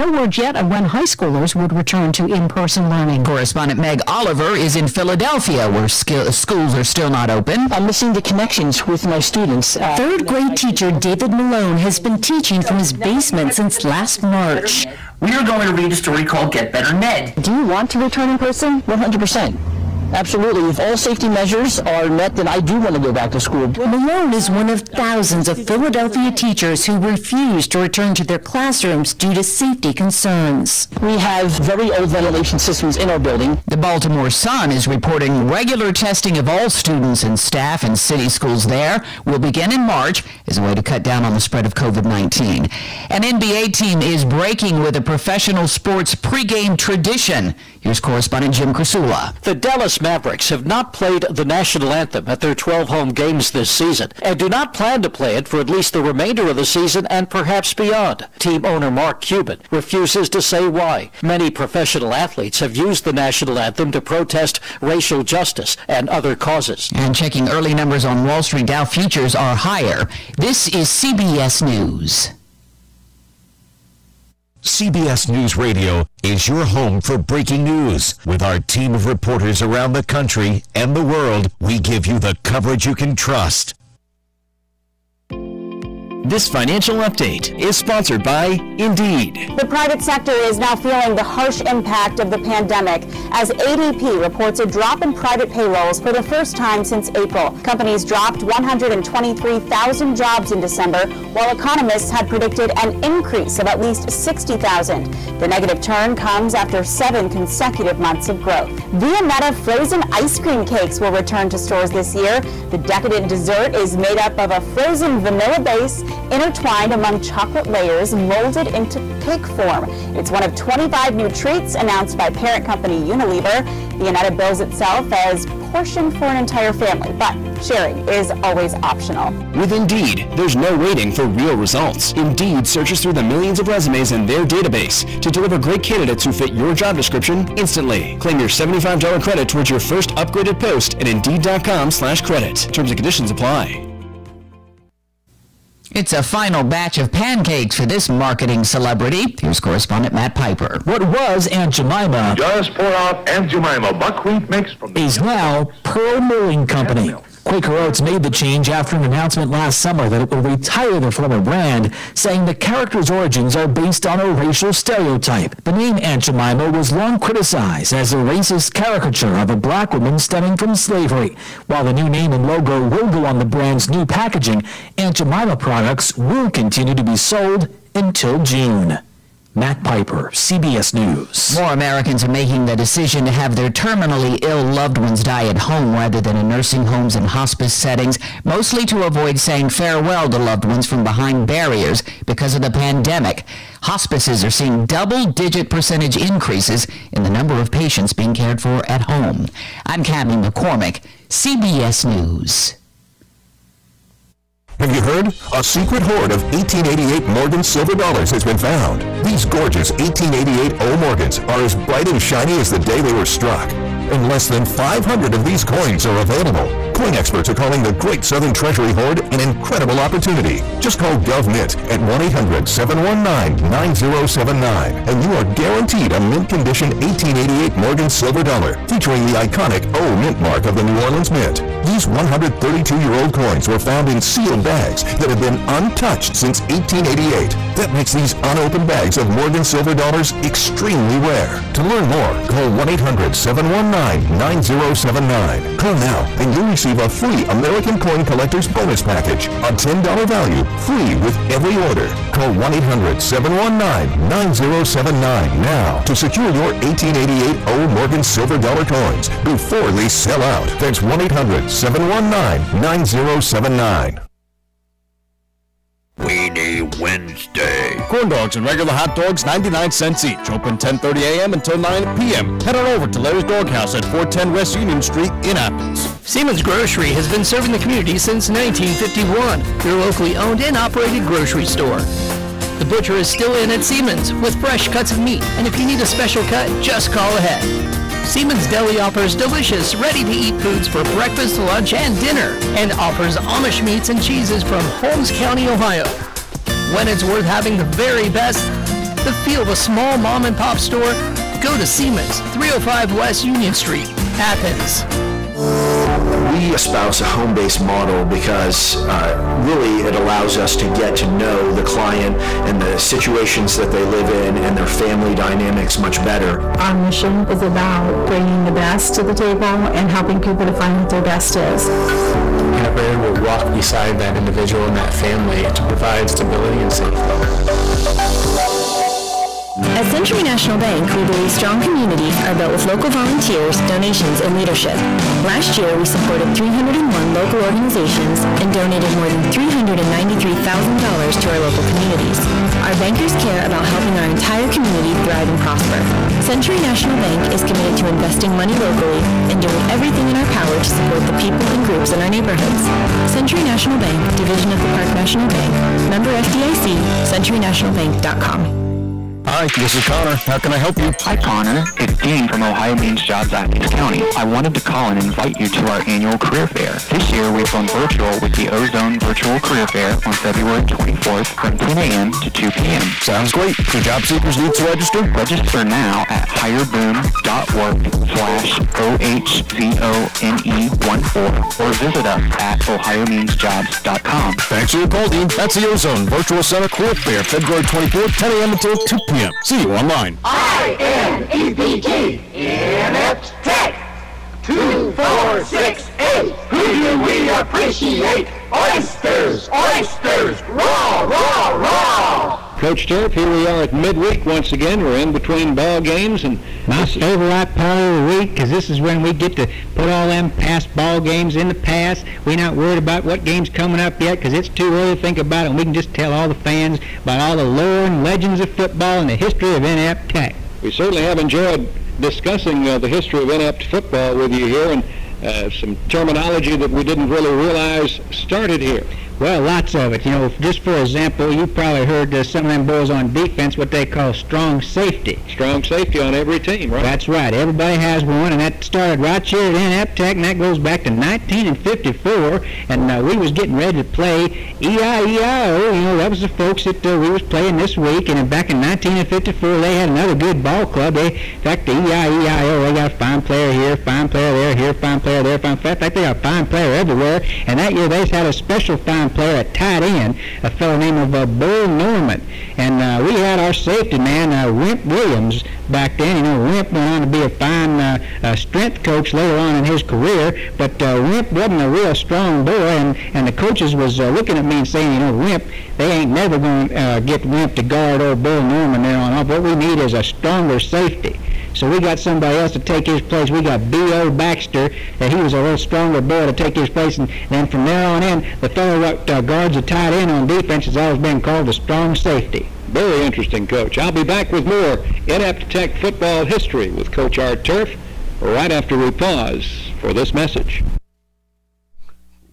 No word yet of when high schoolers would return to in-person learning. Correspondent Meg Oliver is in Philadelphia, where sk- schools are still not open. I'm missing the connections with my students. Uh, Third grade teacher David Malone has been teaching from his basement since last March. We are going to read a story called Get Better Ned. do you want to return in person? 100%. Absolutely. If all safety measures are met, then I do want to go back to school. Malone is one of thousands of Philadelphia teachers who refuse to return to their classrooms due to safety concerns. We have very old ventilation systems in our building. The Baltimore Sun is reporting regular testing of all students and staff in city schools there will begin in March as a way to cut down on the spread of COVID-19. An NBA team is breaking with a professional sports pregame tradition. Here's correspondent Jim Krasula. The Dallas Mavericks have not played the national anthem at their 12 home games this season and do not plan to play it for at least the remainder of the season and perhaps beyond. Team owner Mark Cuban refuses to say why. Many professional athletes have used the national anthem to protest racial justice and other causes. And checking early numbers on Wall Street, Dow futures are higher. This is CBS News. CBS News Radio is your home for breaking news. With our team of reporters around the country and the world, we give you the coverage you can trust. This financial update is sponsored by Indeed. The private sector is now feeling the harsh impact of the pandemic as ADP reports a drop in private payrolls for the first time since April. Companies dropped 123,000 jobs in December, while economists had predicted an increase of at least 60,000. The negative turn comes after seven consecutive months of growth. Viennetta frozen ice cream cakes will return to stores this year. The decadent dessert is made up of a frozen vanilla base intertwined among chocolate layers molded into cake form. It's one of 25 new treats announced by parent company Unilever. The Viennetta bills itself as portion for an entire family, but sharing is always optional. With Indeed, there's no waiting for real results. Indeed searches through the millions of resumes in their database to deliver great candidates who fit your job description instantly. Claim your $75 credit towards your first upgraded post at Indeed.com slash credit. Terms and conditions apply. It's a final batch of pancakes for this marketing celebrity. Here's correspondent Matt Piper. What was Aunt Jemima Just pour out Aunt Jemima buckwheat mix from the is now Pearl Milling Company. Quaker Oats made the change after an announcement last summer that it will retire the former brand, saying the character's origins are based on a racial stereotype. The name Aunt Jemima was long criticized as a racist caricature of a black woman stemming from slavery. While the new name and logo will go on the brand's new packaging, Aunt Jemima products will continue to be sold until June. Matt Piper, CBS News. More Americans are making the decision to have their terminally ill loved ones die at home rather than in nursing homes and hospice settings, mostly to avoid saying farewell to loved ones from behind barriers because of the pandemic. Hospices are seeing double-digit percentage increases in the number of patients being cared for at home. I'm Cappy McCormick, CBS News. Have you heard? A secret hoard of 1888 Morgan silver dollars has been found. These gorgeous 1888 O Morgans are as bright and shiny as the day they were struck. And less than 500 of these coins are available. Coin experts are calling the Great Southern Treasury Hoard an incredible opportunity. Just call GovMint at 1-800-719-9079 and you are guaranteed a mint condition 1888 Morgan silver dollar featuring the iconic O mint mark of the New Orleans Mint. These 132-year-old coins were found in sealed bags that have been untouched since 1888. That makes these unopened bags of Morgan silver dollars extremely rare. To learn more, call 1-800-719-9079. Call now and you'll receive a free American Coin Collector's Bonus Package, a $10 value, free with every order. Call 1-800-719-9079 now to secure your 1888 O Morgan silver dollar coins before they sell out. That's 1-800-719-9079. Weenie Wednesday. Corn dogs and regular hot dogs, 99 cents each. Open 10.30 a.m. until 9 p.m. Head on over to Larry's Doghouse at 410 West Union Street in Athens. Siemens Grocery has been serving the community since 1951. Your locally owned and operated grocery store. The butcher is still in at Siemens with fresh cuts of meat, and if you need a special cut, just call ahead. Siemens Deli offers delicious, ready-to-eat foods for breakfast, lunch, and dinner, and offers Amish meats and cheeses from Holmes County, Ohio. When it's worth having the very best, the feel of a small mom and pop store? Go to Siemens, 305 West Union Street, Athens. We espouse a home-based model because uh, really it allows us to get to know the client and the situations that they live in and their family dynamics much better. Our mission is about bringing the best to the table and helping people to find what their best is. Innovator will walk beside that individual and that family to provide stability and safety. At Century National Bank, we believe strong communities are built with local volunteers, donations, and leadership. Last year, we supported 301 local organizations and donated more than $393,000 to our local communities. Our bankers care about helping our entire community thrive and prosper. Century National Bank is committed to investing money locally and doing everything in our power to support the people and groups in our neighborhoods. Century National Bank, division of the Park National Bank, member FDIC, centurynationalbank.com. Hi, this is Connor. How can I help you? Hi, Connor. It's Dean from Ohio Means Jobs Athens County. I wanted to call and invite you to our annual career fair. This year, we've gone virtual with the Ozone Virtual Career Fair on February 24th from 10 a.m. to 2 p.m. Sounds great. Do job seekers need to register? Register now at hireboom.org slash O-H-Z-O-N-E-1-4 or visit us at ohiomeansjobs.com. Thanks for your call, Dean. That's the Ozone Virtual Center Career Fair, February 24th, 10 a.m. until 2 p.m. See you online. I-N-E-P-T, Inept Tech. Two, four, six, eight. Who do we appreciate? Oysters, oysters, raw, raw, raw. Coach Turf, here we are at midweek once again. We're in between ball games, and my favorite part of the week because this is when we get to put all them past ball games in the past. We're not worried about what game's coming up yet because it's too early to think about it. And we can just tell all the fans about all the lore and legends of football and the history of inept tech. we certainly have enjoyed discussing uh, the history of inept football with you here, and uh, some terminology that we didn't really realize started here. Well, lots of it. You know, just for example, you probably heard uh, some of them boys on defense what they call strong safety. Strong safety on every team, right? That's right. Everybody has one, and that started right here at Inept Tech, and that goes back to 1954. And uh, we was getting ready to play E-I-E-I-O. You know, that was the folks that uh, we was playing this week. And back in 1954, they had another good ball club. They, in fact, the E-I-E-I-O, they got a fine player here, fine player there, here, fine player there, fine. In fact, they got a fine player everywhere. And that year, they had a special fine player at tight end, a fellow named uh, Bull Norman. And uh, we had our safety man, uh, Wimp Williams, back then. You know, Wimp went on to be a fine uh, uh, strength coach later on in his career, but uh, Wimp wasn't a real strong boy, and, and the coaches was uh, looking at me and saying, you know, Wimp, they ain't never going to uh, get Wimp to guard old Bull Norman there on off. What we need is a stronger safety. So we got somebody else to take his place. We got B.O. Baxter, and he was a little stronger boy to take his place. And then from there on in, the fellow that uh, guards a tight end on defense has always been called a strong safety. Very interesting, Coach. I'll be back with more Inept Tech football history with Coach Art Turf right after we pause for this message.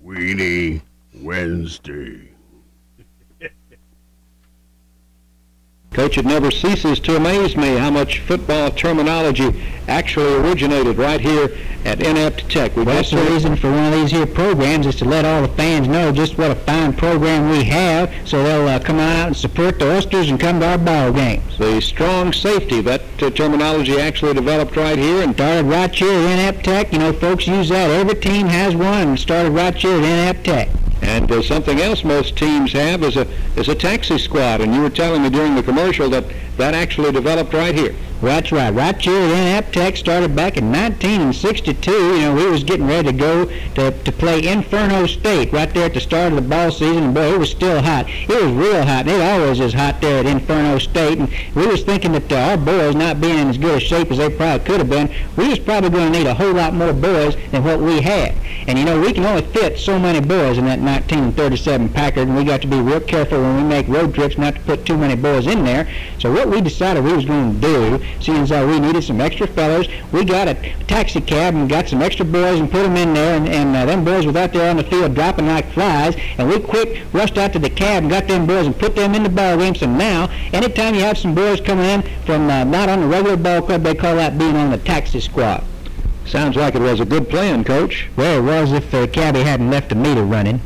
Weenie Wednesday. Coach, it never ceases to amaze me how much football terminology actually originated right here at Inept Tech. We well, that's the reason for one of these here programs is to let all the fans know just what a fine program we have, so they'll uh, come out and support the Oysters and come to our ball games. The strong safety, that uh, terminology actually developed right here and started right here at Inept Tech. You know, folks use that. Every team has one and started right here at Inept Tech. And uh, something else most teams have is a is a taxi squad. And you were telling me during the commercial that that actually developed right here. That's right. Right here at Inept Tech started back in 1962. You know, we was getting ready to go to, to play Inferno State right there at the start of the ball season. And boy, it was still hot. It was real hot. It always is hot there at Inferno State. And we was thinking that uh, our boys not being in as good a shape as they probably could have been, we was probably going to need a whole lot more boys than what we had. And you know, we can only fit so many boys in that 1937 Packard, and we got to be real careful when we make road trips not to put too many boys in there. So what we decided we was going to do seeing as we needed some extra fellows, we got a taxi cab and got some extra boys and put them in there, and, and uh, them boys was out there on the field dropping like flies, and we quick rushed out to the cab and got them boys and put them in the ball game. So now, anytime you have some boys coming in from uh, not on the regular ball club, they call that being on the taxi squad. Sounds like it was a good plan, Coach. Well, it was if the uh, cabbie hadn't left the meter running.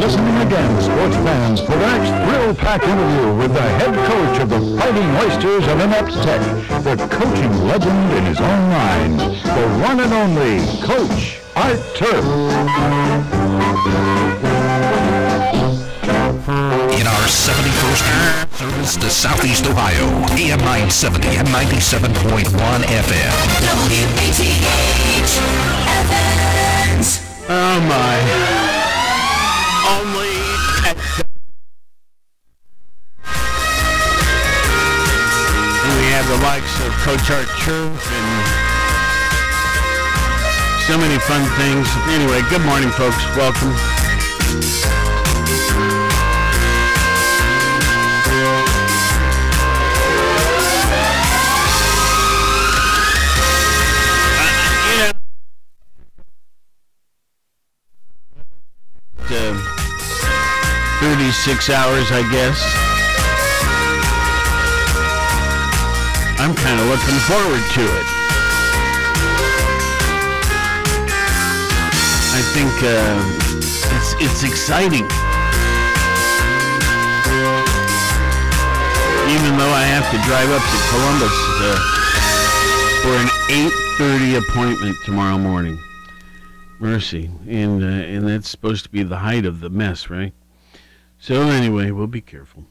Listening again, sports fans, for the next thrill jewel-packed interview with the head coach of the Fighting Oysters of Inept Tech, the coaching legend in his own mind, the one and only Coach Art Turf. In our 71st service to Southeast Ohio, AM 970 and 97.1 FM. WATH Athens. Oh my. Coach Art and so many fun things. Anyway, good morning, folks. Welcome. Uh, 36 hours, I guess. I'm kind of looking forward to it. I think uh, it's it's exciting. Even though I have to drive up to Columbus uh, for an 8:30 appointment tomorrow morning. Mercy, and uh, and that's supposed to be the height of the mess, right? So anyway, we'll be careful.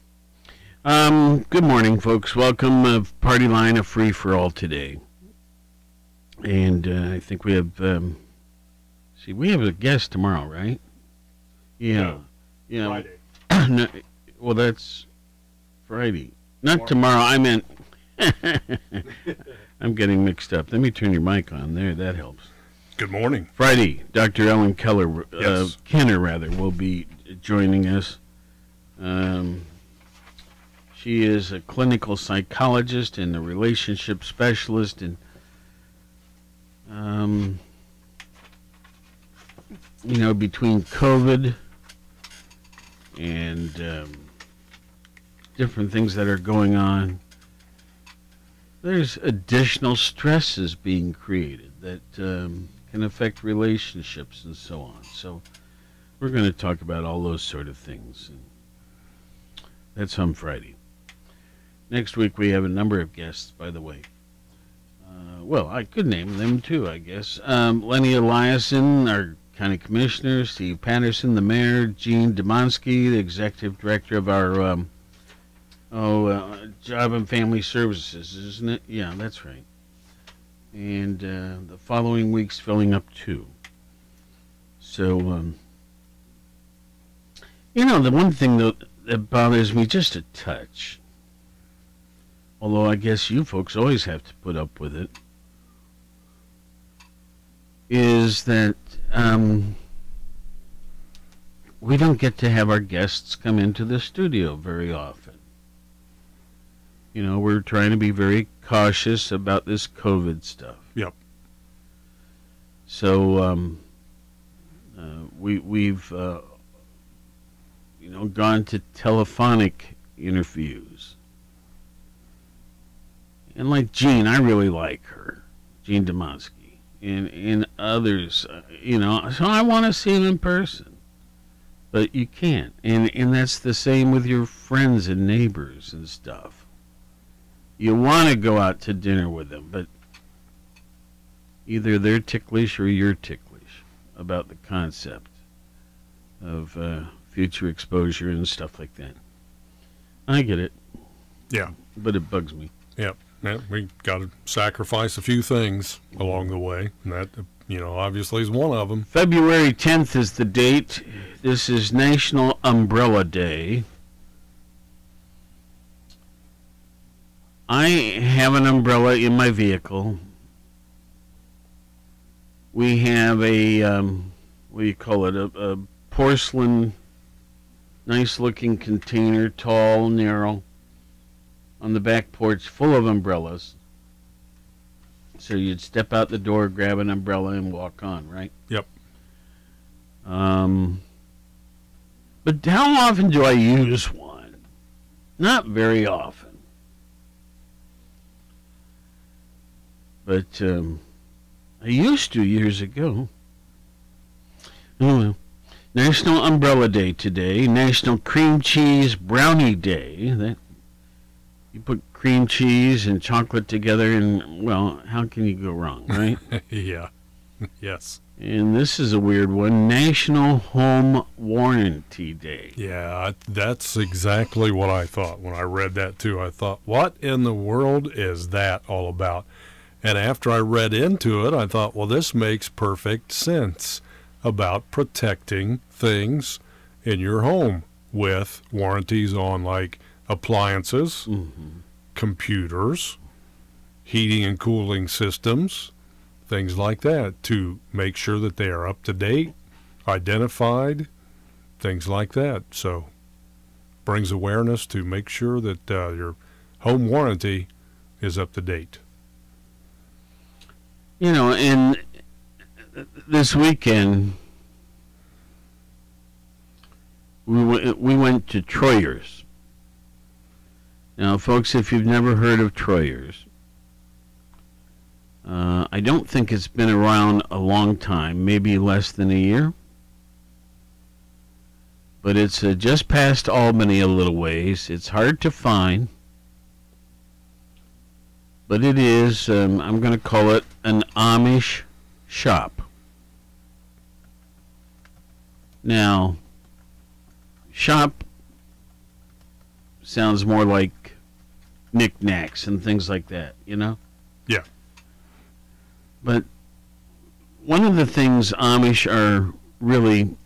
Um, good morning, folks. Welcome, uh, Party Line, a free for all today. And uh, I think we have. Um, see, we have a guest tomorrow, right? Yeah. yeah. Friday. no, well, that's Friday. Not tomorrow. I meant. I'm getting mixed up. Let me turn your mic on there. That helps. Good morning. Friday, Dr. Ellen Keller, uh, Yes. Kenner rather, will be joining us. Um, she is a clinical psychologist and a relationship specialist, and um, you know, between COVID and um, different things that are going on, there's additional stresses being created that um, can affect relationships and so on. So we're going to talk about all those sort of things. And that's on Friday. Next week we have a number of guests, by the way. Uh, well, I could name them too, I guess. Um, Lenny Eliason, our county commissioner, Steve Patterson, the mayor, Jean Demonsky, the executive director of our um, oh uh, job and family services, isn't it? Yeah, that's right. And uh, the following week's filling up too. So, um, you know, the one thing that, that bothers me just a touch, although I guess you folks always have to put up with it, is that um, we don't get to have our guests come into the studio very often. You know, we're trying to be very cautious about this COVID stuff. Yep. So um, uh, we we've uh, you know gone to telephonic interviews, and like Jean, I really like her, Jean Demonsky, and and others. Uh, you know, so I want to see them in person, but you can't, and and that's the same with your friends and neighbors and stuff. You want to go out to dinner with them, but either they're ticklish or you're ticklish about the concept of uh, future exposure and stuff like that. I get it. Yeah. But it bugs me. Yep. Yeah, we got to sacrifice a few things along the way, and that, you know, obviously is one of them. February 10th is the date. This is National Umbrella Day. I have an umbrella in my vehicle. We have a, um, what do you call it, a, a porcelain, nice looking container, tall, narrow, on the back porch full of umbrellas. So you'd step out the door, grab an umbrella, and walk on, right? Yep. Um, but how often do I use one? Not very often. But um, I used to years ago. Oh well. National Umbrella Day today. National Cream Cheese Brownie Day. That you put cream cheese and chocolate together, and well, how can you go wrong, right? yeah. Yes. and this is a weird one. National Home Warranty Day. Yeah, that's exactly what I thought when I read that too. I thought, what in the world is that all about? And after I read into it, I thought, well, this makes perfect sense about protecting things in your home with warranties on like appliances, computers, heating and cooling systems, things like that to make sure that they are up to date, identified, things like that. So brings awareness to make sure that uh, your home warranty is up to date. You know, and this weekend we went, we went to Troyer's. Now, folks, if you've never heard of Troyer's, uh, I don't think it's been around a long time, maybe less than a year. But it's uh, just past Albany a little ways. It's hard to find. But it is, um, I'm going to call it an Amish shop. Now, shop sounds more like knickknacks and things like that, you know? Yeah. But one of the things Amish are really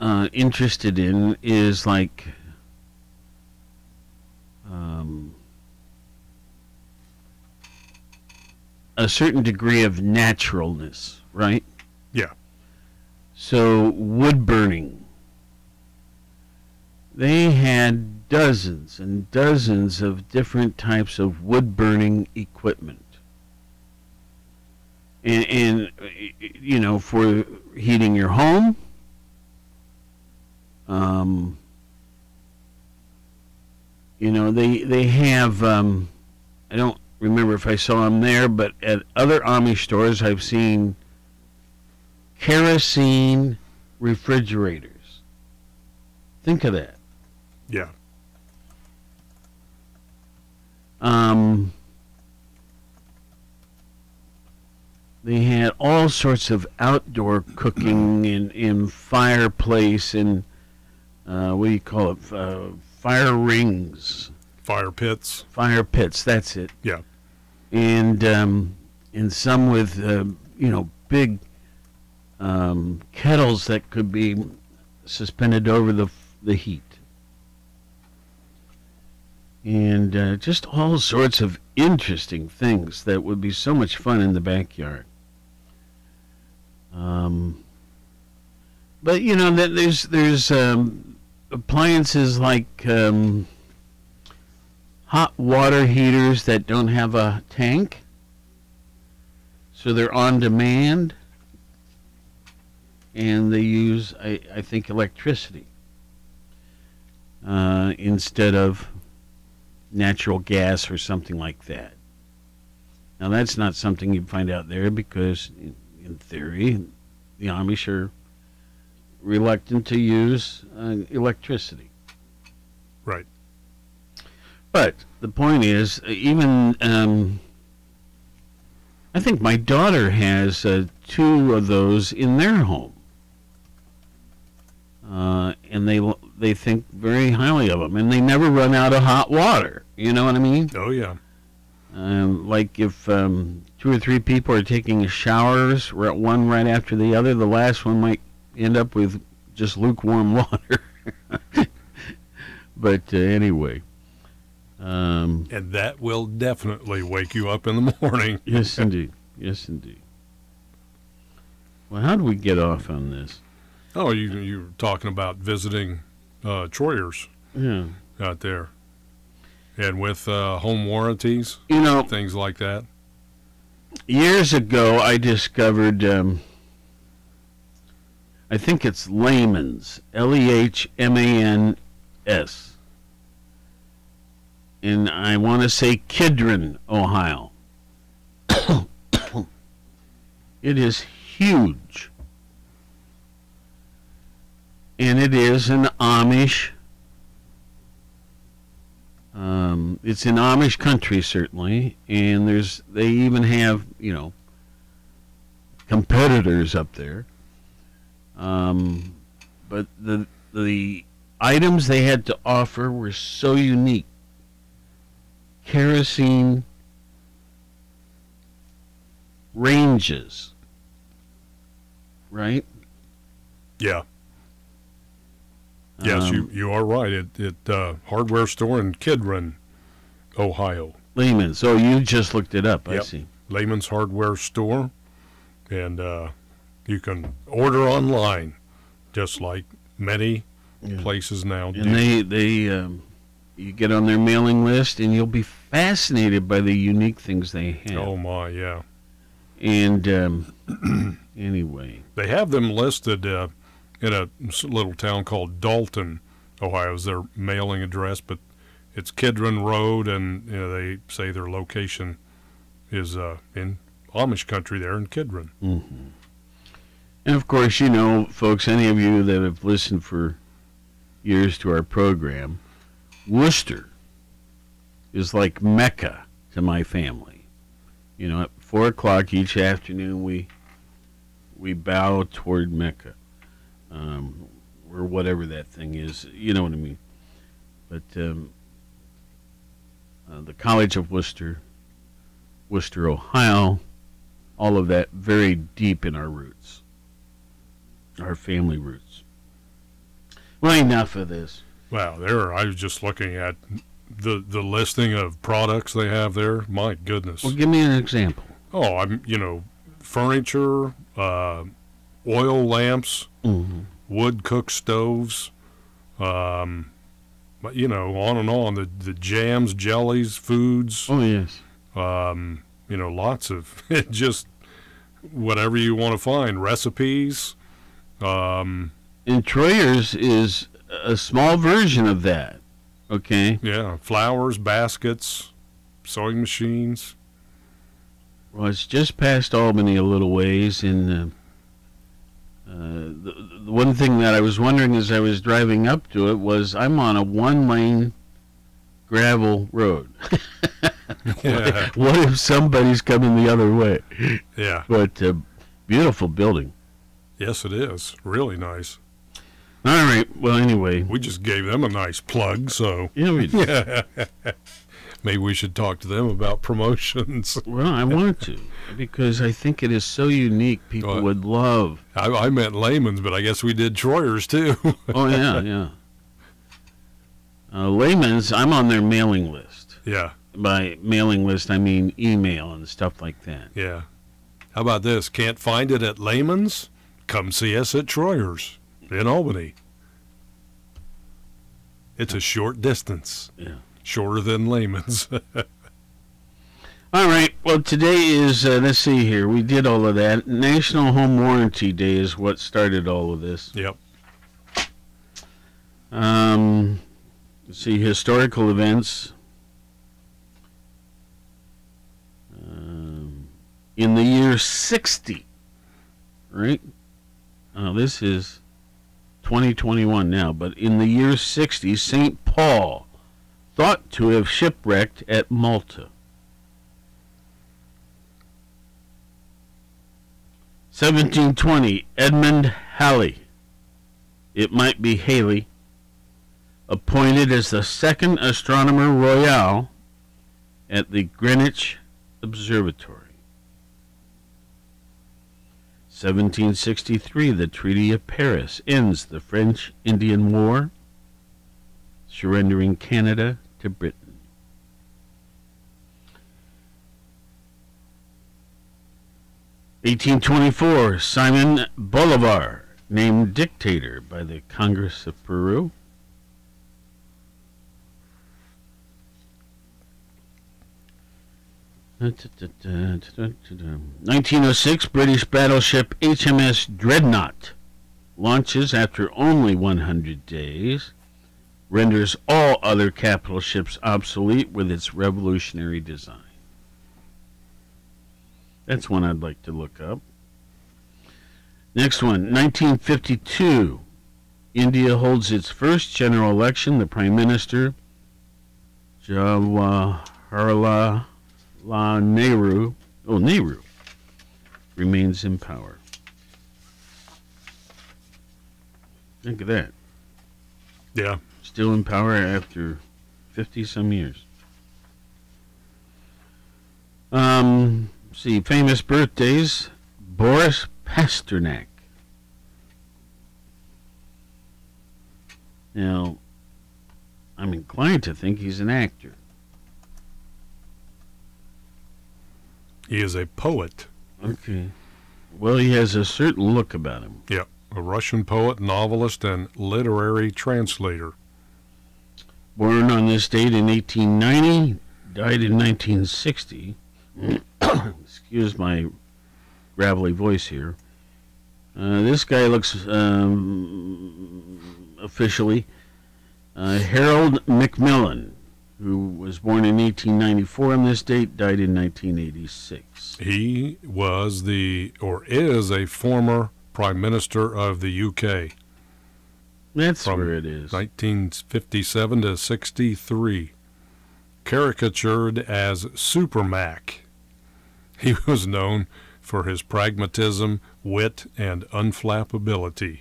uh, interested in is like um, a certain degree of naturalness, right? Yeah. So wood burning. They had dozens and dozens of different types of wood burning equipment. And, and you know, for heating your home, um, you know, they they have. Um, I don't remember if I saw them there, but at other Amish stores, I've seen kerosene refrigerators. Think of that. Yeah. Um, they had all sorts of outdoor cooking in, in fireplace and uh, what do you call it? Uh, fire rings. Fire pits. Fire pits. That's it. Yeah. And um, and some with uh, you know big um, kettles that could be suspended over the the heat. And uh, just all sorts of interesting things that would be so much fun in the backyard. Um, but you know, there's there's um, appliances like um, hot water heaters that don't have a tank, so they're on demand, and they use I, I think electricity uh, instead of natural gas or something like that. Now that's not something you'd find out there because, in, in theory, the Amish are reluctant to use uh, electricity. Right. But the point is, even um, I think my daughter has uh, two of those in their home, uh, and they they think very highly of them, and they never run out of hot water. You know what I mean? Oh yeah. Um, like if um, two or three people are taking showers, one right after the other, the last one might end up with just lukewarm water. but uh, anyway, um, And that will definitely wake you up in the morning. yes, indeed, yes, indeed. Well, how do we get off on this? Oh, you you were talking about visiting uh, Troyers Yeah. out there, and with uh, home warranties, You know, things like that. years ago, I discovered. Um, I think it's Lehman's, L E H M A N S, and I want to say Kidron, Ohio. it is huge. And it is an Amish. Um, it's in Amish country certainly, and there's they even have you know competitors up there. Um, but the the items they had to offer were so unique. Kerosene ranges, right? Yeah. Yes, you, Um, you are right. It it uh, hardware store in Kidron, Ohio. Lehman's. So you just looked it up. I see. Lehman's Hardware Store, and uh, you can order online, just like many places now do. And they they um, you get on their mailing list, and you'll be fascinated by the unique things they have. oh my, yeah. And um, anyway, They have them listed uh, in a little town called Dalton, Ohio, is their mailing address, but it's Kidron Road, and you know, they say their location is uh, in Amish country there in Kidron. Mm-hmm. and of course, you know, folks, any of you that have listened for years to our program, Wooster is like Mecca to my family. You know, at four o'clock each afternoon, we we bow toward Mecca, um, or whatever that thing is. You know what I mean? But um, uh, the College of Wooster, Wooster, Ohio, all of that very deep in our roots, our family roots. Well, enough of this. Wow, there I was just looking at the the listing of products they have there. My goodness. Well, give me an example. Oh, I'm you know, furniture, uh, oil lamps, Mhm. wood cook stoves, um, but you know, on and on. The the jams, jellies, foods. Oh yes. Um, you know, lots of just whatever you want to find recipes. Um, And Troyer's is a small version of that. Okay. yeah, flowers, baskets, sewing machines. Well, it's just past Albany a little ways, and uh, the, the one thing that I was wondering as I was driving up to it was I'm on a one-lane gravel road. Yeah. what if somebody's coming the other way? Yeah. But uh, beautiful building. Yes, it is. Really nice. All right. Well, anyway, We just gave them a nice plug, so Yeah, we did. maybe we should talk to them about promotions. well, I want to because I think it is so unique. People What? would love. I, I meant Lehman's, but I guess we did Troyer's too. Oh yeah, yeah. Uh, Lehman's, I'm on their mailing list. yeah, By mailing list, I mean email and stuff like that. yeah. How about this? Can't find it at Lehman's? Come see us at Troyer's in Albany. It's a short distance. Yeah. Shorter than Lehman's. All right. Well, today is uh, let's see here. We did all of that. National Home Warranty Day is what started all of this. yep. Um, let's see historical events. Um, in the year 60, right? Oh, this is 2021 now, but in the year 60, St. Paul thought to have shipwrecked at Malta. 1720, Edmund Halley. It might be Haley appointed as the second astronomer royal at the Greenwich Observatory. 1763, the Treaty of Paris ends the French Indian War, surrendering Canada to Britain. Eighteen twenty-four, Simon Bolivar named dictator by the Congress of Peru. 1906, British battleship HMS Dreadnought launches after only 100 days, renders all other capital ships obsolete with its revolutionary design. That's one I'd like to look up. Next one, 1952. India holds its first general election. The Prime Minister, Jawaharlal Nehru, oh, Nehru, remains in power. Think of that. Yeah. Still in power after 50 some years. Um, see, famous birthdays Boris Pasternak. Now, I'm inclined to think he's an actor. He is a poet. Okay. Well, he has a certain look about him. Yeah, A Russian poet, novelist, and literary translator. Born on this date in 1890, died in 1960. Excuse my gravelly voice here. Uh, this guy looks um, officially uh, Harold Macmillan, who was born in 1894 on this date, died in 1986. He was the, or is a former Prime Minister of the UK. That's from where it is. 1957 to 63. Caricatured as Super Mac. He was known for his pragmatism, wit, and unflappability.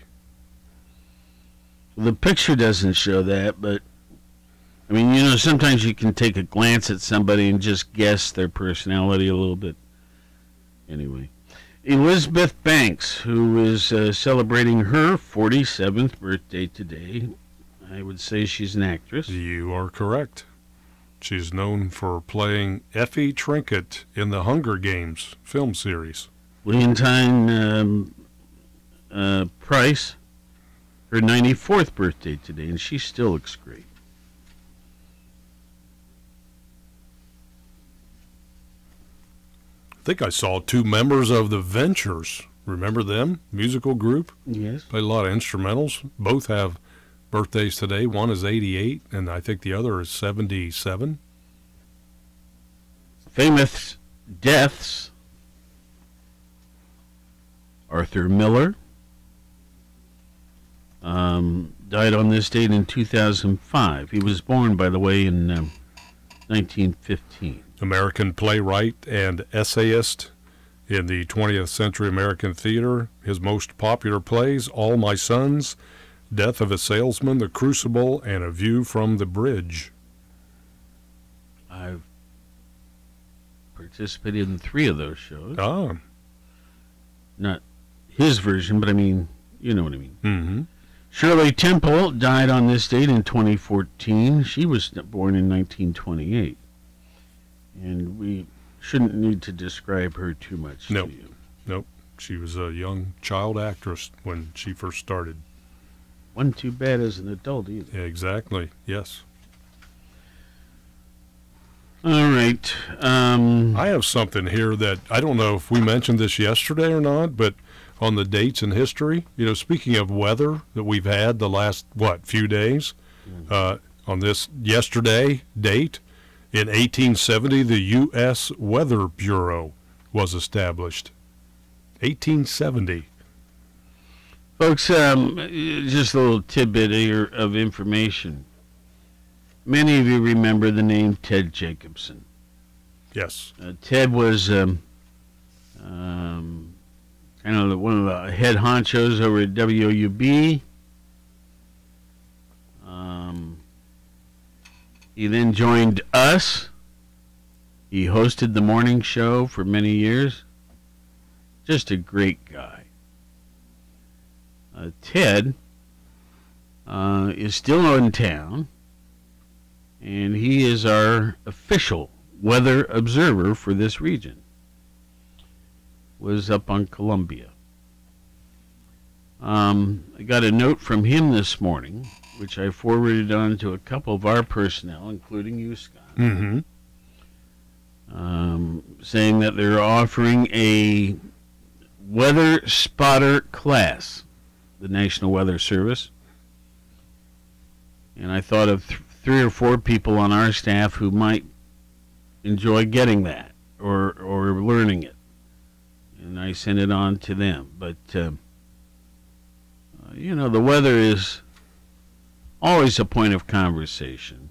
The picture doesn't show that, but I mean, you know, sometimes you can take a glance at somebody and just guess their personality a little bit. Anyway, Elizabeth Banks, who is uh, celebrating her 47th birthday today, I would say she's an actress. You are correct. She's known for playing Effie Trinket in the Hunger Games film series. Leontyne um, uh, Price, her 94th birthday today, and she still looks great. I think I saw two members of the Ventures. Remember them? Musical group? Yes. Played a lot of instrumentals. Both have birthdays today. One is 88, and I think the other is 77. Famous deaths Arthur Miller um, died on this date in 2005. He was born, by the way, in um, 1915. American playwright and essayist in the 20th century American theater. His most popular plays All My Sons, Death of a Salesman, The Crucible, and A View from the Bridge. I've participated in three of those shows. Ah. Not his version, but I mean, you know what I mean. Mm-hmm. Shirley Temple died on this date in 2014. She was born in 1928. And we shouldn't need to describe her too much Nope. to you. Nope. She was a young child actress when she first started. Wasn't too bad as an adult either. Yeah, exactly. Yes. All right. Um, I have something here that I don't know if we mentioned this yesterday or not, but on the dates in history, you know, speaking of weather that we've had the last, what, few days, uh, on this yesterday date, in 1870, the U.S. Weather Bureau was established. 1870. Folks, um, just a little tidbit here of information. Many of you remember the name Ted Jacobson. Yes. Uh, Ted was um, um, kind of the, one of the head honchos over at WOUB. Um, he then joined us. He hosted the morning show for many years. Just a great guy. Uh, Ted uh, is still in town, and he is our official weather observer for this region. Was up on Columbia. Um, I got a note from him this morning, which I forwarded on to a couple of our personnel, including you, Scott, Mm-hmm. um, saying that they're offering a weather spotter class, the National Weather Service. And I thought of th- three or four people on our staff who might enjoy getting that or or learning it, and I sent it on to them. But uh, you know, the weather is always a point of conversation,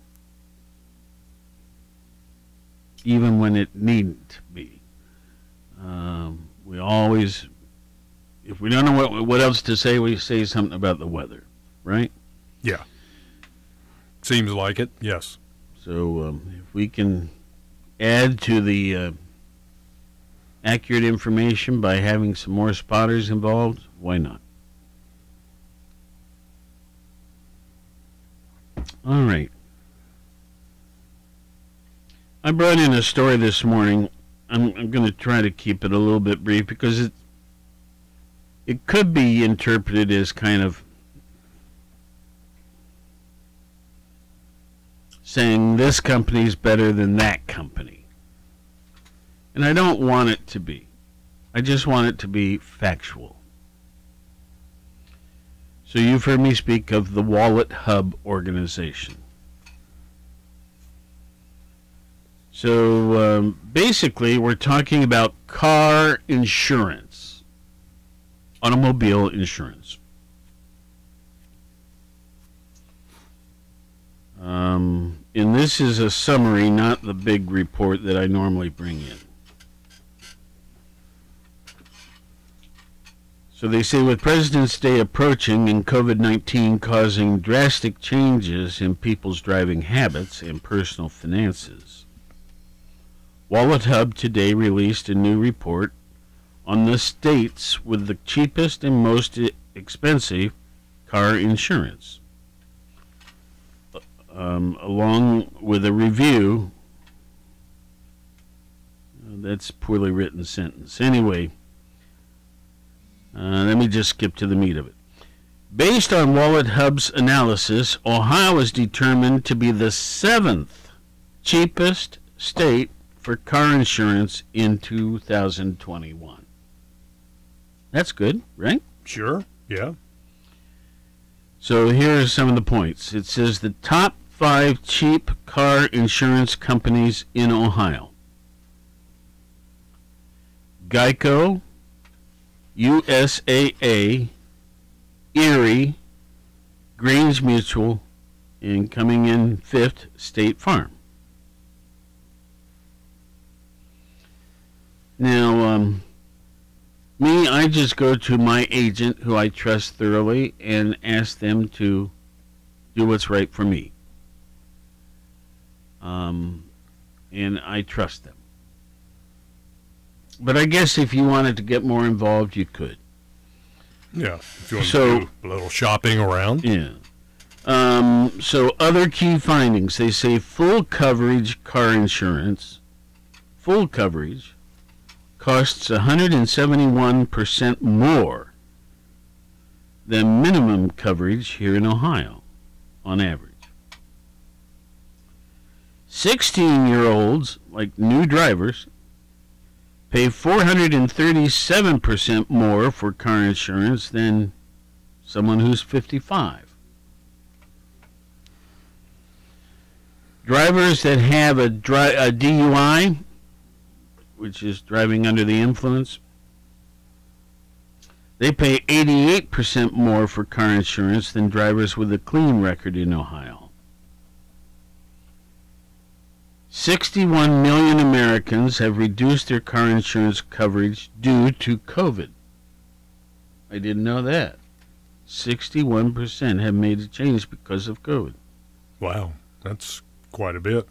even when it needn't be. Um, we always, if we don't know what, what else to say, we say something about the weather, right? Yeah. Seems like it, yes. So um, if we can add to the uh, accurate information by having some more spotters involved, why not? All right. I brought in a story this morning. I'm, I'm going to try to keep it a little bit brief because it it could be interpreted as kind of saying this company's better than that company. And I don't want it to be. I just want it to be factual. So you've heard me speak of the Wallet Hub organization. So um, basically, we're talking about car insurance, automobile insurance. Um, and this is a summary, not the big report that I normally bring in. So they say with President's Day approaching and COVID 19 causing drastic changes in people's driving habits and personal finances, Wallet Hub today released a new report on the states with the cheapest and most expensive car insurance um, along with a review. Uh, that's poorly written sentence. Anyway, uh, let me just skip to the meat of it. Based on Wallet Hub's analysis, Ohio is determined to be the seventh cheapest state for car insurance in 2021. That's good, right? Sure, yeah. So here are some of the points. It says the top five cheap car insurance companies in Ohio Geico, USAA, Erie, Grange Mutual, and coming in fifth, State Farm. Now, um, me, I just go to my agent who I trust thoroughly and ask them to do what's right for me. Um, and I trust them. But I guess if you wanted to get more involved, you could. Yeah, if you want So- to do a little shopping around. Yeah. Um, so other key findings, they say full coverage car insurance, full coverage costs 171% more than minimum coverage here in Ohio on average. 16 year olds, like new drivers, pay 437% more for car insurance than someone who's 55. Drivers that have a, dri- a DUI, which is driving under the influence, they pay 88% more for car insurance than drivers with a clean record in Ohio. 61 million Americans have reduced their car insurance coverage due to COVID. I didn't know that. 61% have made a change because of COVID. Wow, that's quite a bit.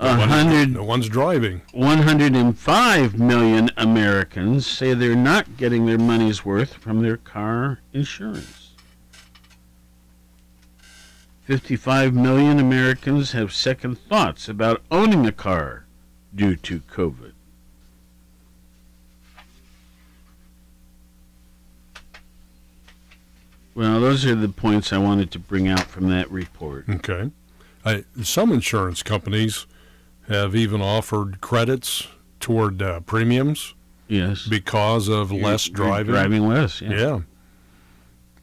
A No one's- hundred- no one's driving. 105 million Americans say they're not getting their money's worth from their car insurance. 55 million Americans have second thoughts about owning a car due to COVID. Well, those are the points I wanted to bring out from that report. Okay. I, some insurance companies have even offered credits toward uh, premiums. Yes. Because of You're- less driving. driving less, yeah.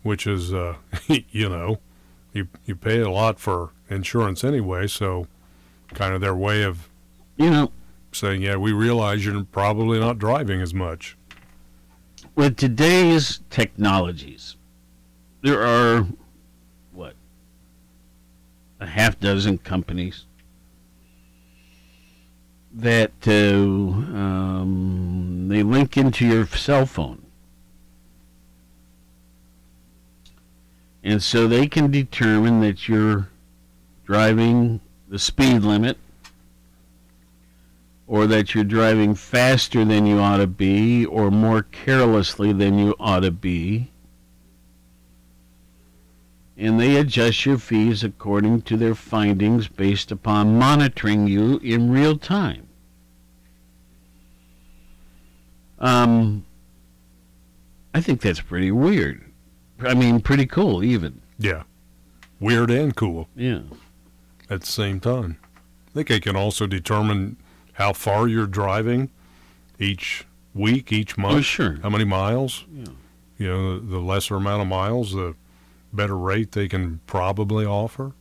Which is, uh, you know, you you pay a lot for insurance anyway, so kind of their way of, you know, saying, yeah, we realize you're probably not driving as much. with today's technologies, there are what a half dozen companies that uh, um, they link into your cell phone. And so they can determine that you're driving the speed limit or that you're driving faster than you ought to be or more carelessly than you ought to be. And they adjust your fees according to their findings based upon monitoring you in real time. Um, I think that's pretty weird. I mean, pretty cool, even. Yeah. Weird and cool. Yeah. At the same time. I think they can also determine how far you're driving each week, each month. Oh, sure. How many miles? Yeah. You know, the, the lesser amount of miles, the better rate they can probably offer.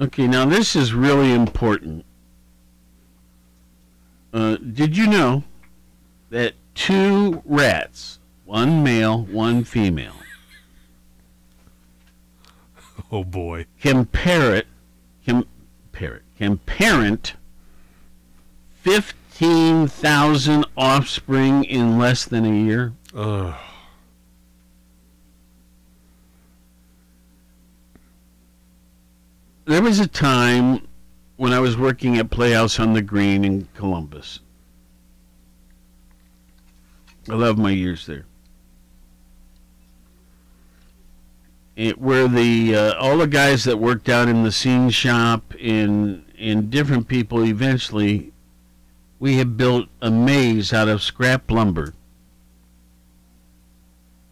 Okay, now this is really important. Uh, did you know that two rats, one male, one female, Oh boy. can parrot, can parrot, can parent 15,000 offspring in less than a year? Ugh. There was a time when I was working at Playhouse on the Green in Columbus. I love my years there. It, where the uh, all the guys that worked out in the scene shop and and different people eventually we have built a maze out of scrap lumber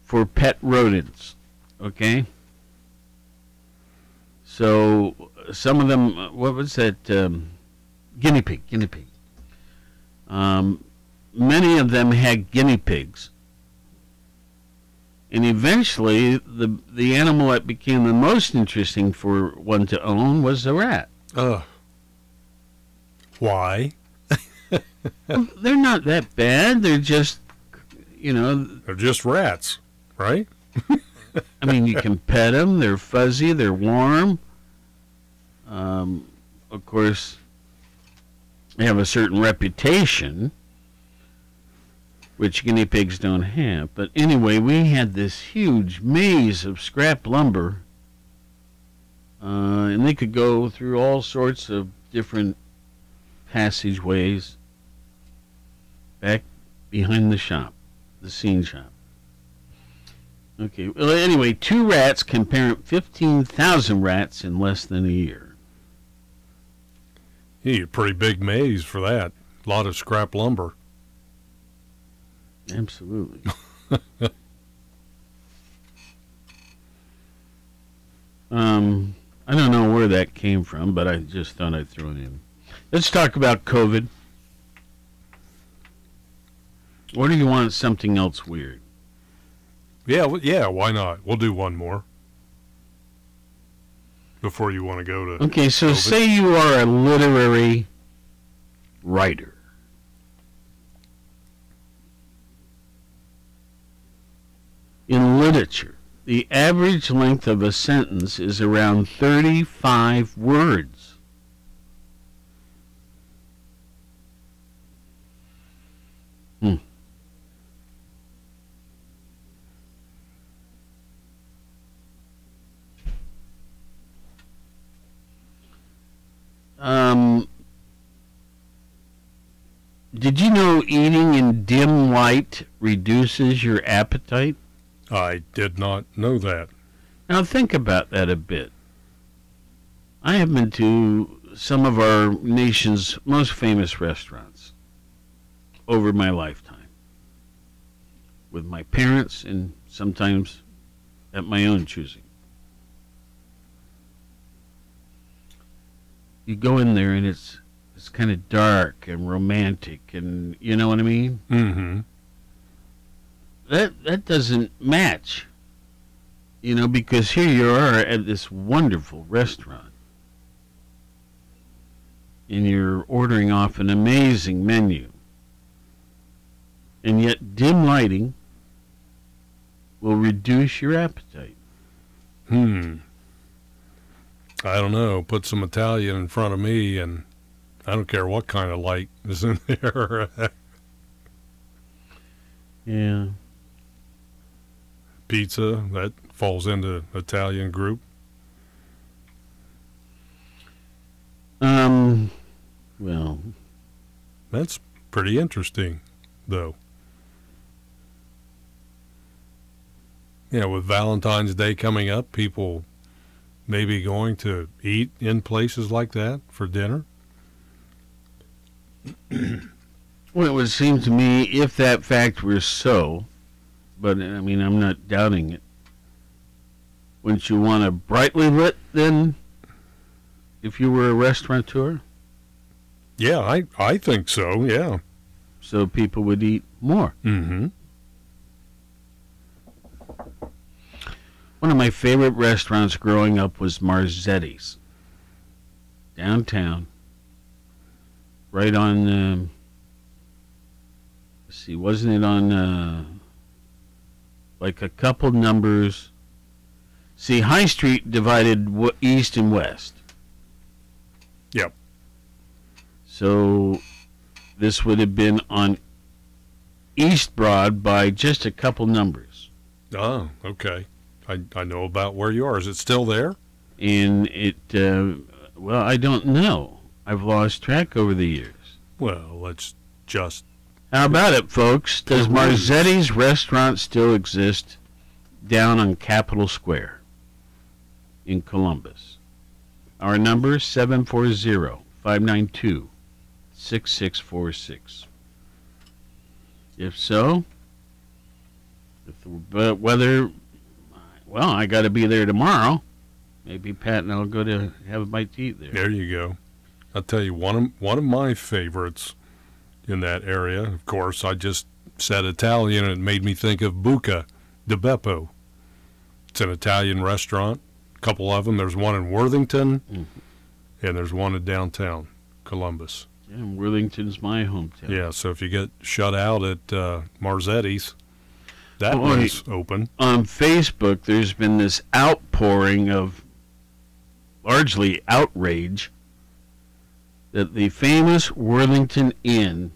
for pet rodents okay? So some of them uh, what was that um, guinea pig guinea pig. Um, many of them had guinea pigs and eventually the the animal that became the most interesting for one to own was the rat Ugh. Why? Well, they're not that bad they're just you know They're just rats, right? I mean, you can pet them. They're fuzzy. They're warm. Um, of course, they have a certain reputation, which guinea pigs don't have. But anyway, we had this huge maze of scrap lumber, uh, and they could go through all sorts of different passageways back behind the shop, the scene shop. Okay. Well, anyway, two rats can parent 15,000 rats in less than a year. A pretty big maze for that. A lot of scrap lumber. Absolutely. um, I don't know where that came from, but I just thought I'd throw it in. Let's talk about COVID. Or do you want something else weird? Yeah, well, yeah, why not? We'll do one more. Before you want to go to Okay, so COVID. say you are a literary writer. In literature, the average length of a sentence is around 35 words. Hmm. Um, did you know eating in dim light reduces your appetite? I did not know that. Now think about that a bit. I have been to some of our nation's most famous restaurants over my lifetime with my parents and sometimes at my own choosing. You go in there and it's it's kind of dark and romantic and you know what I mean? Mm-hmm. That that doesn't match. You know, because here you are at this wonderful restaurant. And you're ordering off an amazing menu. And yet dim lighting will reduce your appetite. Hmm. I don't know. Put some Italian in front of me, and I don't care what kind of light is in there. Yeah. Pizza, that falls into Italian group. Um, well, That's pretty interesting, though. Yeah, with Valentine's Day coming up, people may be going to eat in places like that for dinner. well, it would seem to me if that fact were so, but I mean, I'm not doubting it. Wouldn't you want a brightly lit then? If you were a restaurateur, Yeah, I, I think so, yeah. so people would eat more. Mm-hmm. One of my favorite restaurants growing up was Marzetti's. Downtown. Right on, um, let's see, wasn't it on, uh, like a couple numbers? See, High Street divided w- east and west. Yep. So this would have been on East Broad by just a couple numbers. Oh, okay. I, I know about where you are. Is it still there? And it, uh, well, I don't know. I've lost track over the years. Well, let's just. How about it, folks? Does Marzetti's restaurant still exist down on Capitol Square in Columbus? Our number 740-592-6646. If so, if the but weather well, I got to be there tomorrow. Maybe Pat and I'll go to have a bite to eat there. There you go. I'll tell you one of one of my favorites in that area. Of course, I just said Italian and it made me think of Buca di Beppo. It's an Italian restaurant. A couple of them. There's one in Worthington, and there's one in downtown Columbus. Yeah, Worthington's my hometown. Yeah, so if you get shut out at uh, Marzetti's, that Boy, one's open. On Facebook, there's been this outpouring of largely outrage that the famous Worthington Inn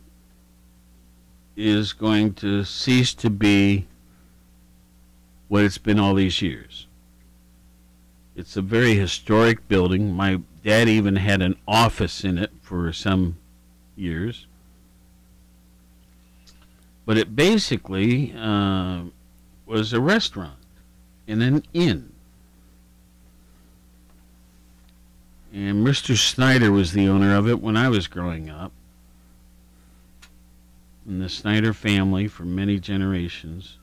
is going to cease to be what it's been all these years. It's a very historic building. My dad even had an office in it for some years. But it basically uh, was a restaurant and an inn. And Mr. Snyder was the owner of it when I was growing up. And the Snyder family for many generations.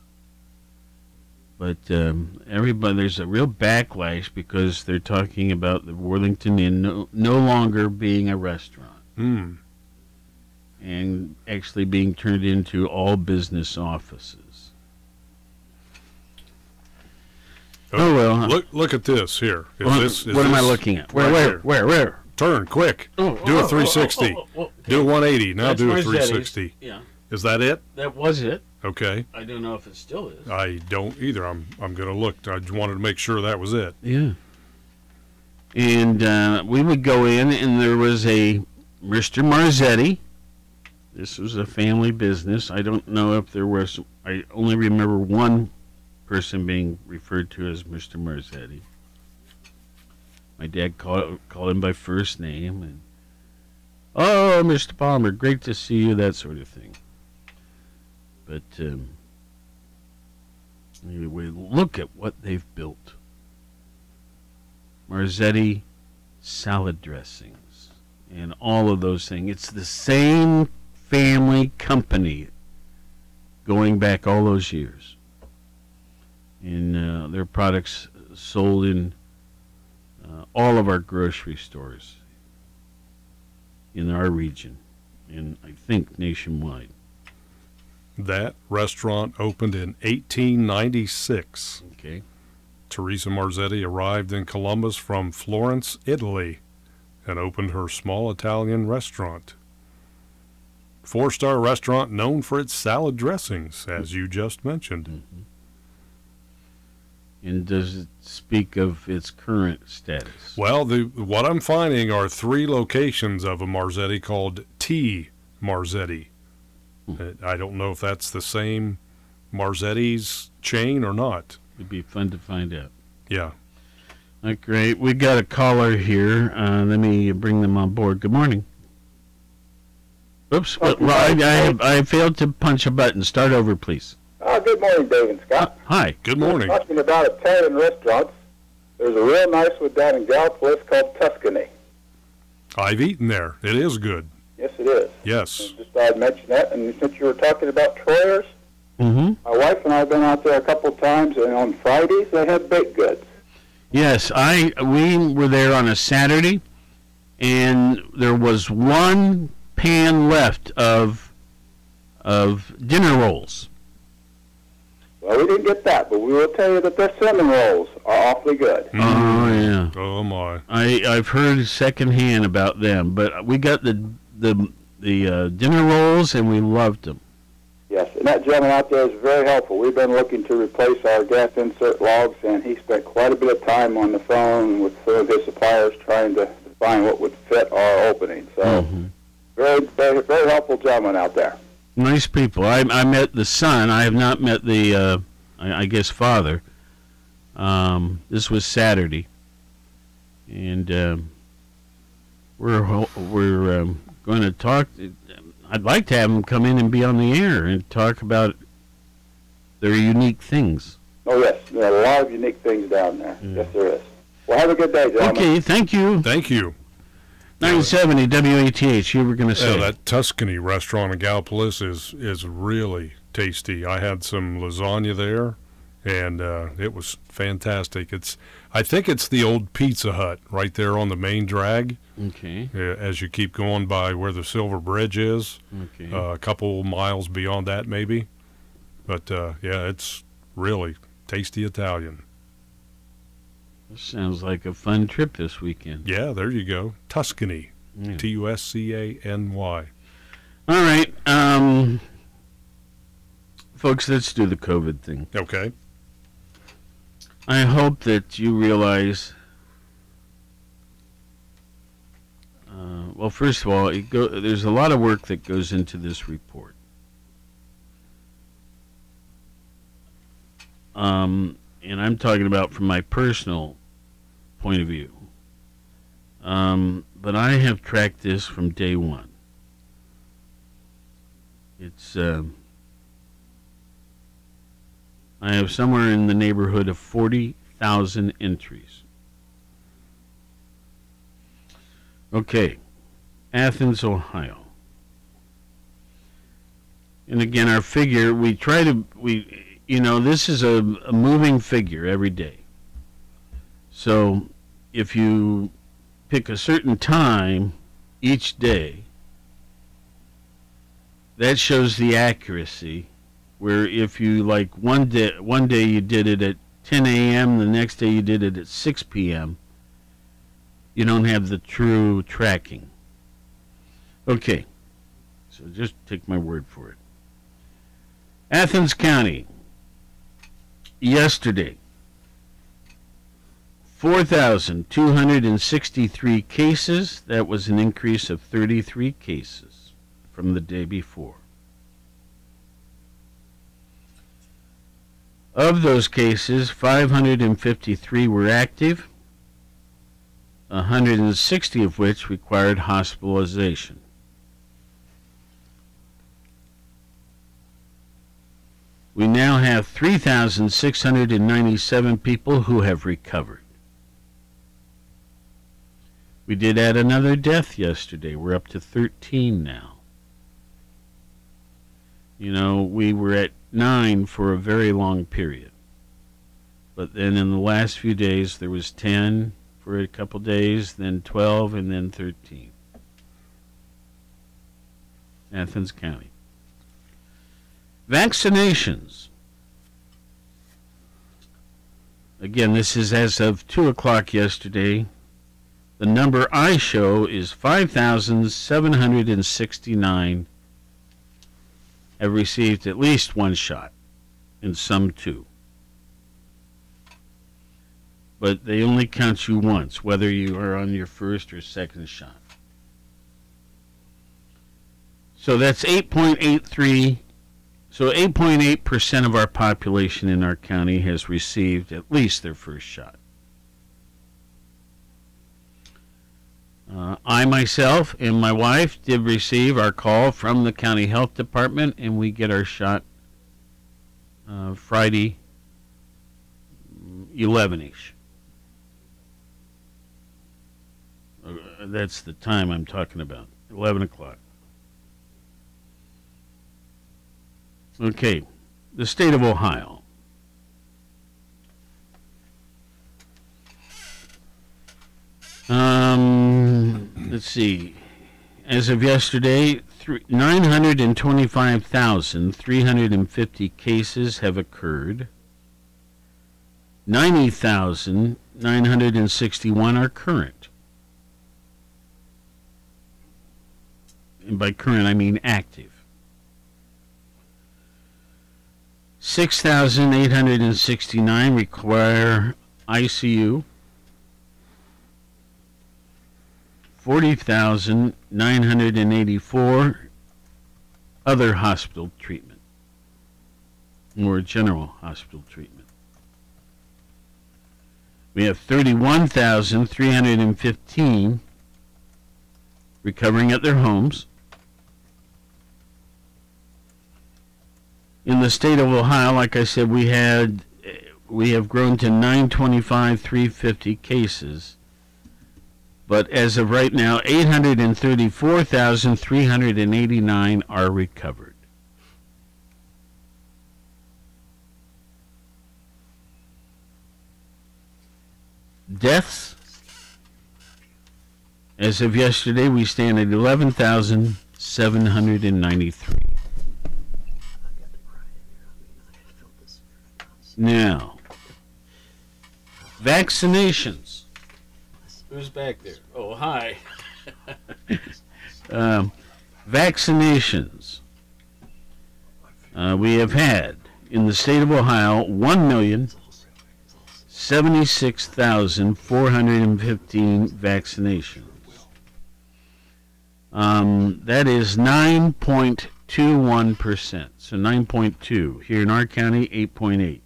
But um, everybody, there's a real backlash because they're talking about the Worthington Inn no, no longer being a restaurant Hmm. and actually being turned into all business offices. Oh, well. Look look at this here. Is What- this, is what am I looking at? Where, right where, here? where, where? Turn quick. Oh, do oh, a oh, 360. oh, Do a 180. Now That's do a Marzetti's. 360. Yeah. Is that it? That was it. Okay. I don't know if it still is. I don't either. I'm I'm gonna look. I just wanted to make sure that was it. Yeah. And uh, we would go in, and there was a Mr. Marzetti. This was a family business. I don't know if there was. I only remember one person being referred to as Mr. Marzetti. My dad called called him by first name, and oh, Mr. Palmer, great to see you, that sort of thing. But um, anyway, look at what they've built. Marzetti salad dressings and all of those things. It's the same family company going back all those years. And uh, their products sold in uh, all of our grocery stores in our region and I think nationwide. That restaurant opened in 1896. Okay. Teresa Marzetti arrived in Columbus from Florence, Italy, and opened her small Italian restaurant. Four star restaurant known for its salad dressings, as you just mentioned. And does it speak of its current status? Well, the what I'm finding are three locations of a Marzetti called T Marzetti. Uh, I don't know if that's the same Marzetti's chain or not. It'd be fun to find out. Yeah. Uh, great. We got a caller here. Uh, let me bring them on board. Good morning. Oops. Well, well, I, I, have, I failed to punch a button. Start over, please. Uh, good morning, Dave and Scott. Hi. Good morning. We're talking about Italian restaurants. There's a real nice one down in Gallipolis called Tuscany. I've eaten there. It is good. Yes, it is. Yes. Just thought I'd mention that. And since you were talking about Troyers, Mm-hmm. my wife and I have been out there a couple of times, and on Fridays they have baked goods. Yes, I we were there on a Saturday, and there was one pan left of of dinner rolls. Well, we didn't get that, but we will tell you that their cinnamon rolls are awfully good. Oh yeah. Oh my. I I've heard secondhand about them, but we got the the the uh, dinner rolls and we loved them. Yes, and that gentleman out there is very helpful. We've been looking to replace our gas insert logs, and he spent quite a bit of time on the phone with some of his suppliers trying to find what would fit our opening. So, very, very, very helpful gentleman out there. Nice people. I I met the son. I have not met the uh, I, I guess father. Um, this was Saturday, and um, we're we're um, going to talk. I'd like to have them come in and be on the air and talk about their unique things. Oh yes, there are a lot of unique things down there. Yes, there is. Well, have a good day, gentlemen. Okay, thank you. Thank you. 970 WATH. You were going to say. Yeah, that Tuscany restaurant in Gallipolis is is really tasty. I had some lasagna there, and uh, it was fantastic. It's I think it's the old Pizza Hut right there on the main drag. Okay. uh, As you keep going by where the Silver Bridge is, Okay. uh, a couple miles beyond that maybe. But uh, yeah, it's really tasty Italian. Sounds like a fun trip this weekend. Yeah, there you go. Tuscany. T U S C A N Y. All right, um, folks, let's do the COVID thing. Okay. I hope that you realize. Uh, well, first of all, it go, there's a lot of work that goes into this report. Um, and I'm talking about from my personal point of view. Um, but I have tracked this from day one. It's um, I have somewhere in the neighborhood of forty thousand entries. Okay, Athens, Ohio. And again, our figure we try to we you know this is a, a moving figure every day. So if you pick a certain time each day, that shows the accuracy. Where if you like one day, one day you did it at 10 a.m., the next day you did it at 6 p.m. You don't have the true tracking. Okay, so just take my word for it. Athens County, yesterday, 4,263 cases. That was an increase of 33 cases from the day before. Of those cases, 553 were active, 160 of which required hospitalization. We now have 3,697 people who have recovered. We did add another death yesterday. We're up to 13 now. You know, we were at nine for a very long period. But then in the last few days, there was 10 for a couple days, then 12, and then 13. Athens County. Vaccinations. Again, this is as of 2 o'clock yesterday. The number I show is 5,769 have received at least one shot, and some two. but they only count you once, whether you are on your first or second shot. So that's 8.83. So 8.8% of our population in our county has received at least their first shot. Uh, I myself and my wife did receive our call from the county health department, and we get our shot uh, Friday, 11 ish. Uh, that's the time I'm talking about, 11 o'clock. Okay, the state of Ohio. Um, let's see. As of yesterday, 925,350 cases have occurred. 90,961 are current. And by current, I mean active. 6,869 require ICU. 40,984 other hospital treatment or general hospital treatment. We have 31,315 recovering at their homes. In the state of Ohio, like I said, we had we have grown to 925 350 cases but as of right now, 834,389 are recovered. Deaths, as of yesterday, we stand at 11,793. Now, vaccinations. Who's back there? Oh, hi. um, vaccinations. Uh, we have had in the state of Ohio 1,076,415 vaccinations. Um, that is 9.21%. So 9.2. Here in our county, 8.8.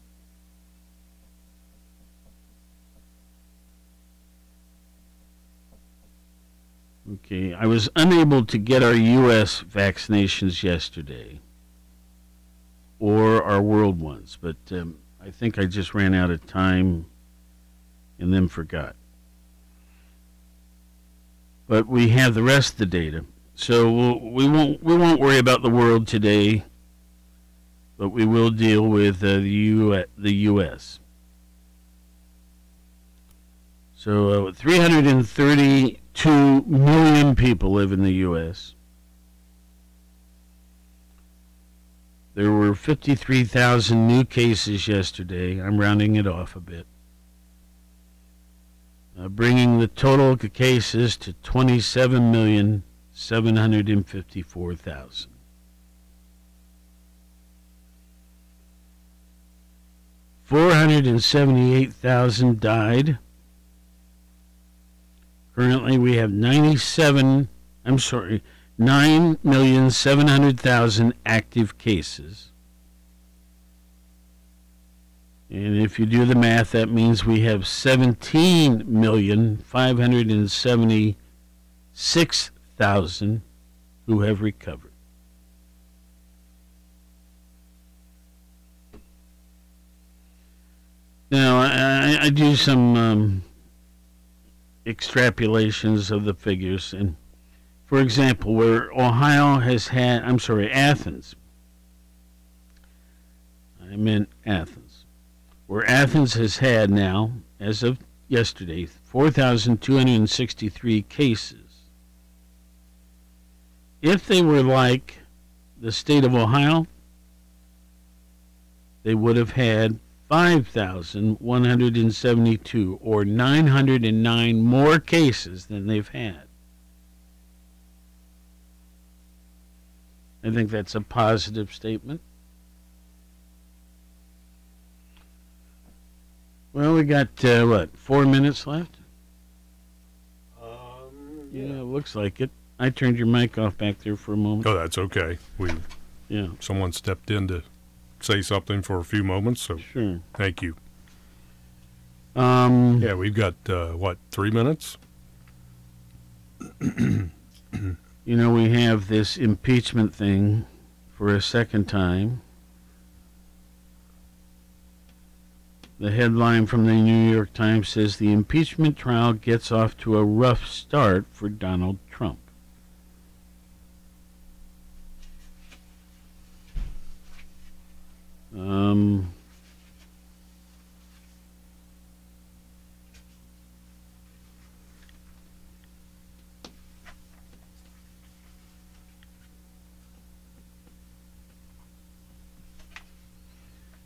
Okay, I was unable to get our U.S. vaccinations yesterday, or our world ones, but um, I think I just ran out of time and then forgot. But we have the rest of the data, so we'll, we won't we won't worry about the world today, but we will deal with uh, the U the U.S. So uh, 332 million people live in the U.S. There were 53,000 new cases yesterday. I'm rounding it off a bit. Uh, bringing the total cases to 27,754,000. Four hundred and seventy-eight thousand died. Currently, we have 97, I'm sorry, 9,700,000 active cases. And if you do the math, that means we have 17,576,000 who have recovered. Now, I, I do some um, extrapolations of the figures. And for example, where Ohio has had, I'm sorry, Athens. I meant Athens. Where Athens has had now, as of yesterday, 4,263 cases. If they were like the state of Ohio, they would have had 5,172, or 909 more cases than they've had. I think that's a positive statement. Well, we got uh, what four minutes left. yeah. it looks like it. I turned your mic off back there for a moment. Oh, that's okay. We, Yeah. someone stepped in to say something for a few moments, so Sure. thank you. Um, Yeah, we've got uh, what three minutes? You know, we have this impeachment thing for a second time. The headline from the New York Times says the impeachment trial gets off to a rough start for Donald Um,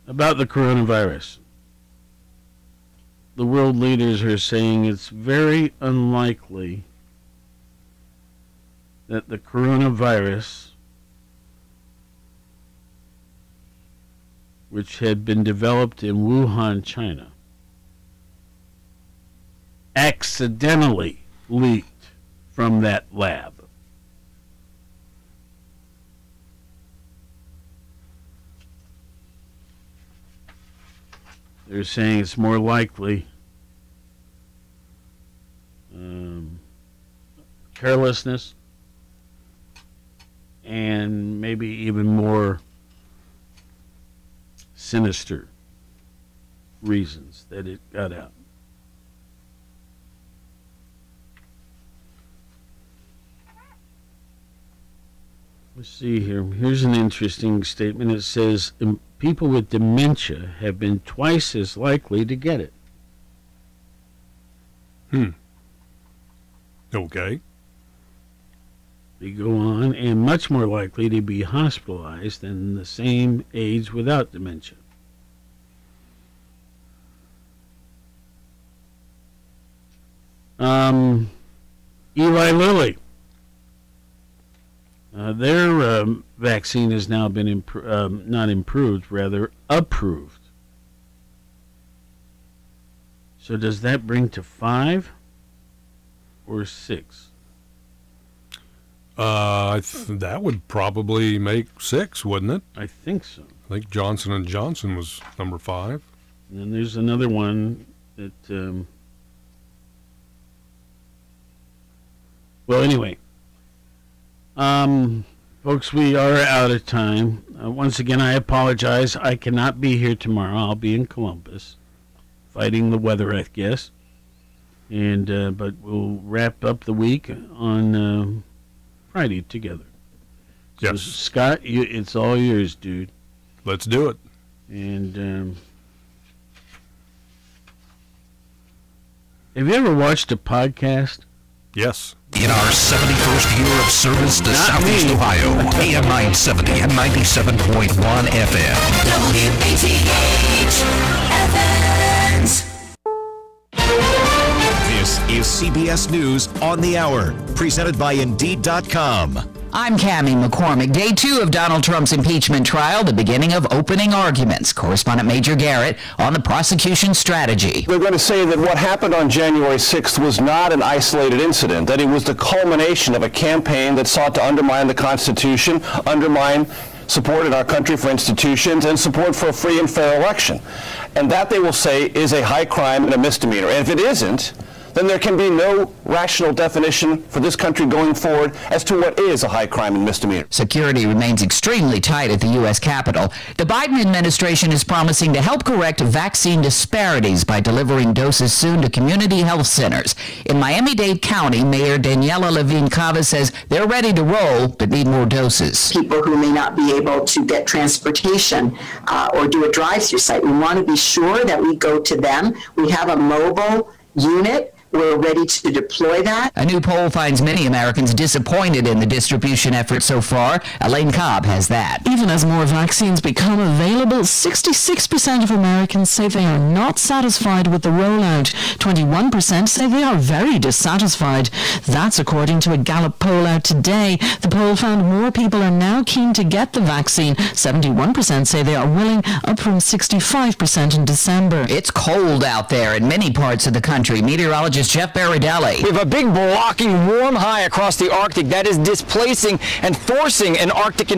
about the coronavirus. The world leaders are saying it's very unlikely that the coronavirus, which had been developed in Wuhan, China, accidentally leaked from that lab. They're saying it's more likely um, carelessness and maybe even more sinister reasons that it got out. Let's see here. Here's an interesting statement. It says "Um, people with dementia have been twice as likely to get it. Hmm. Okay. They go on and much more likely to be hospitalized than the same age without dementia. Um, Eli Lilly. Uh, their um, vaccine has now been um, not improved, rather approved. So does that bring to five or six? Uh, th- that would probably make six, wouldn't it? I think so. I think Johnson and Johnson was number five. And then there's another one that. Um, well, anyway, um, folks, we are out of time. Uh, once again, I apologize. I cannot be here tomorrow. I'll be in Columbus, fighting the weather, I guess. And uh, but we'll wrap up the week on uh, Friday together. So, Yes. Scott, you, it's all yours, dude. Let's do it. And um, have you ever watched a podcast? Yes. In our 71st year of service to Not Southeast me. Ohio, AM 970 and 97.1 FM. WATH is CBS News on the Hour, presented by Indeed.com. I'm Cami McCormick. Day two of Donald Trump's impeachment trial, the beginning of opening arguments. Correspondent Major Garrett on the prosecution strategy. They're going to say that what happened on January 6th was not an isolated incident, that it was the culmination of a campaign that sought to undermine the Constitution, undermine support in our country for institutions, and support for a free and fair election. And that, they will say, is a high crime and a misdemeanor. And if it isn't, then there can be no rational definition for this country going forward as to what is a high crime and misdemeanor. Security remains extremely tight at the U.S. Capitol. The Biden administration is promising to help correct vaccine disparities by delivering doses soon to community health centers. In Miami-Dade County, Mayor Daniela Levine Cava says they're ready to roll, but need more doses. people who may not be able to get transportation uh, or do a drive-through site. We want to be sure that we go to them. We have a mobile unit we're ready to deploy that. A new poll finds many Americans disappointed in the distribution effort so far. Elaine Cobb has that. Even as more vaccines become available, 66% of Americans say they are not satisfied with the rollout. 21% say they are very dissatisfied. That's according to a Gallup poll out today. The poll found more people are now keen to get the vaccine. 71% say they are willing, up from 65% in December. It's cold out there in many parts of the country. Jeff Berardelli. We have a big blocking warm high across the Arctic that is displacing and forcing an Arctic invasion.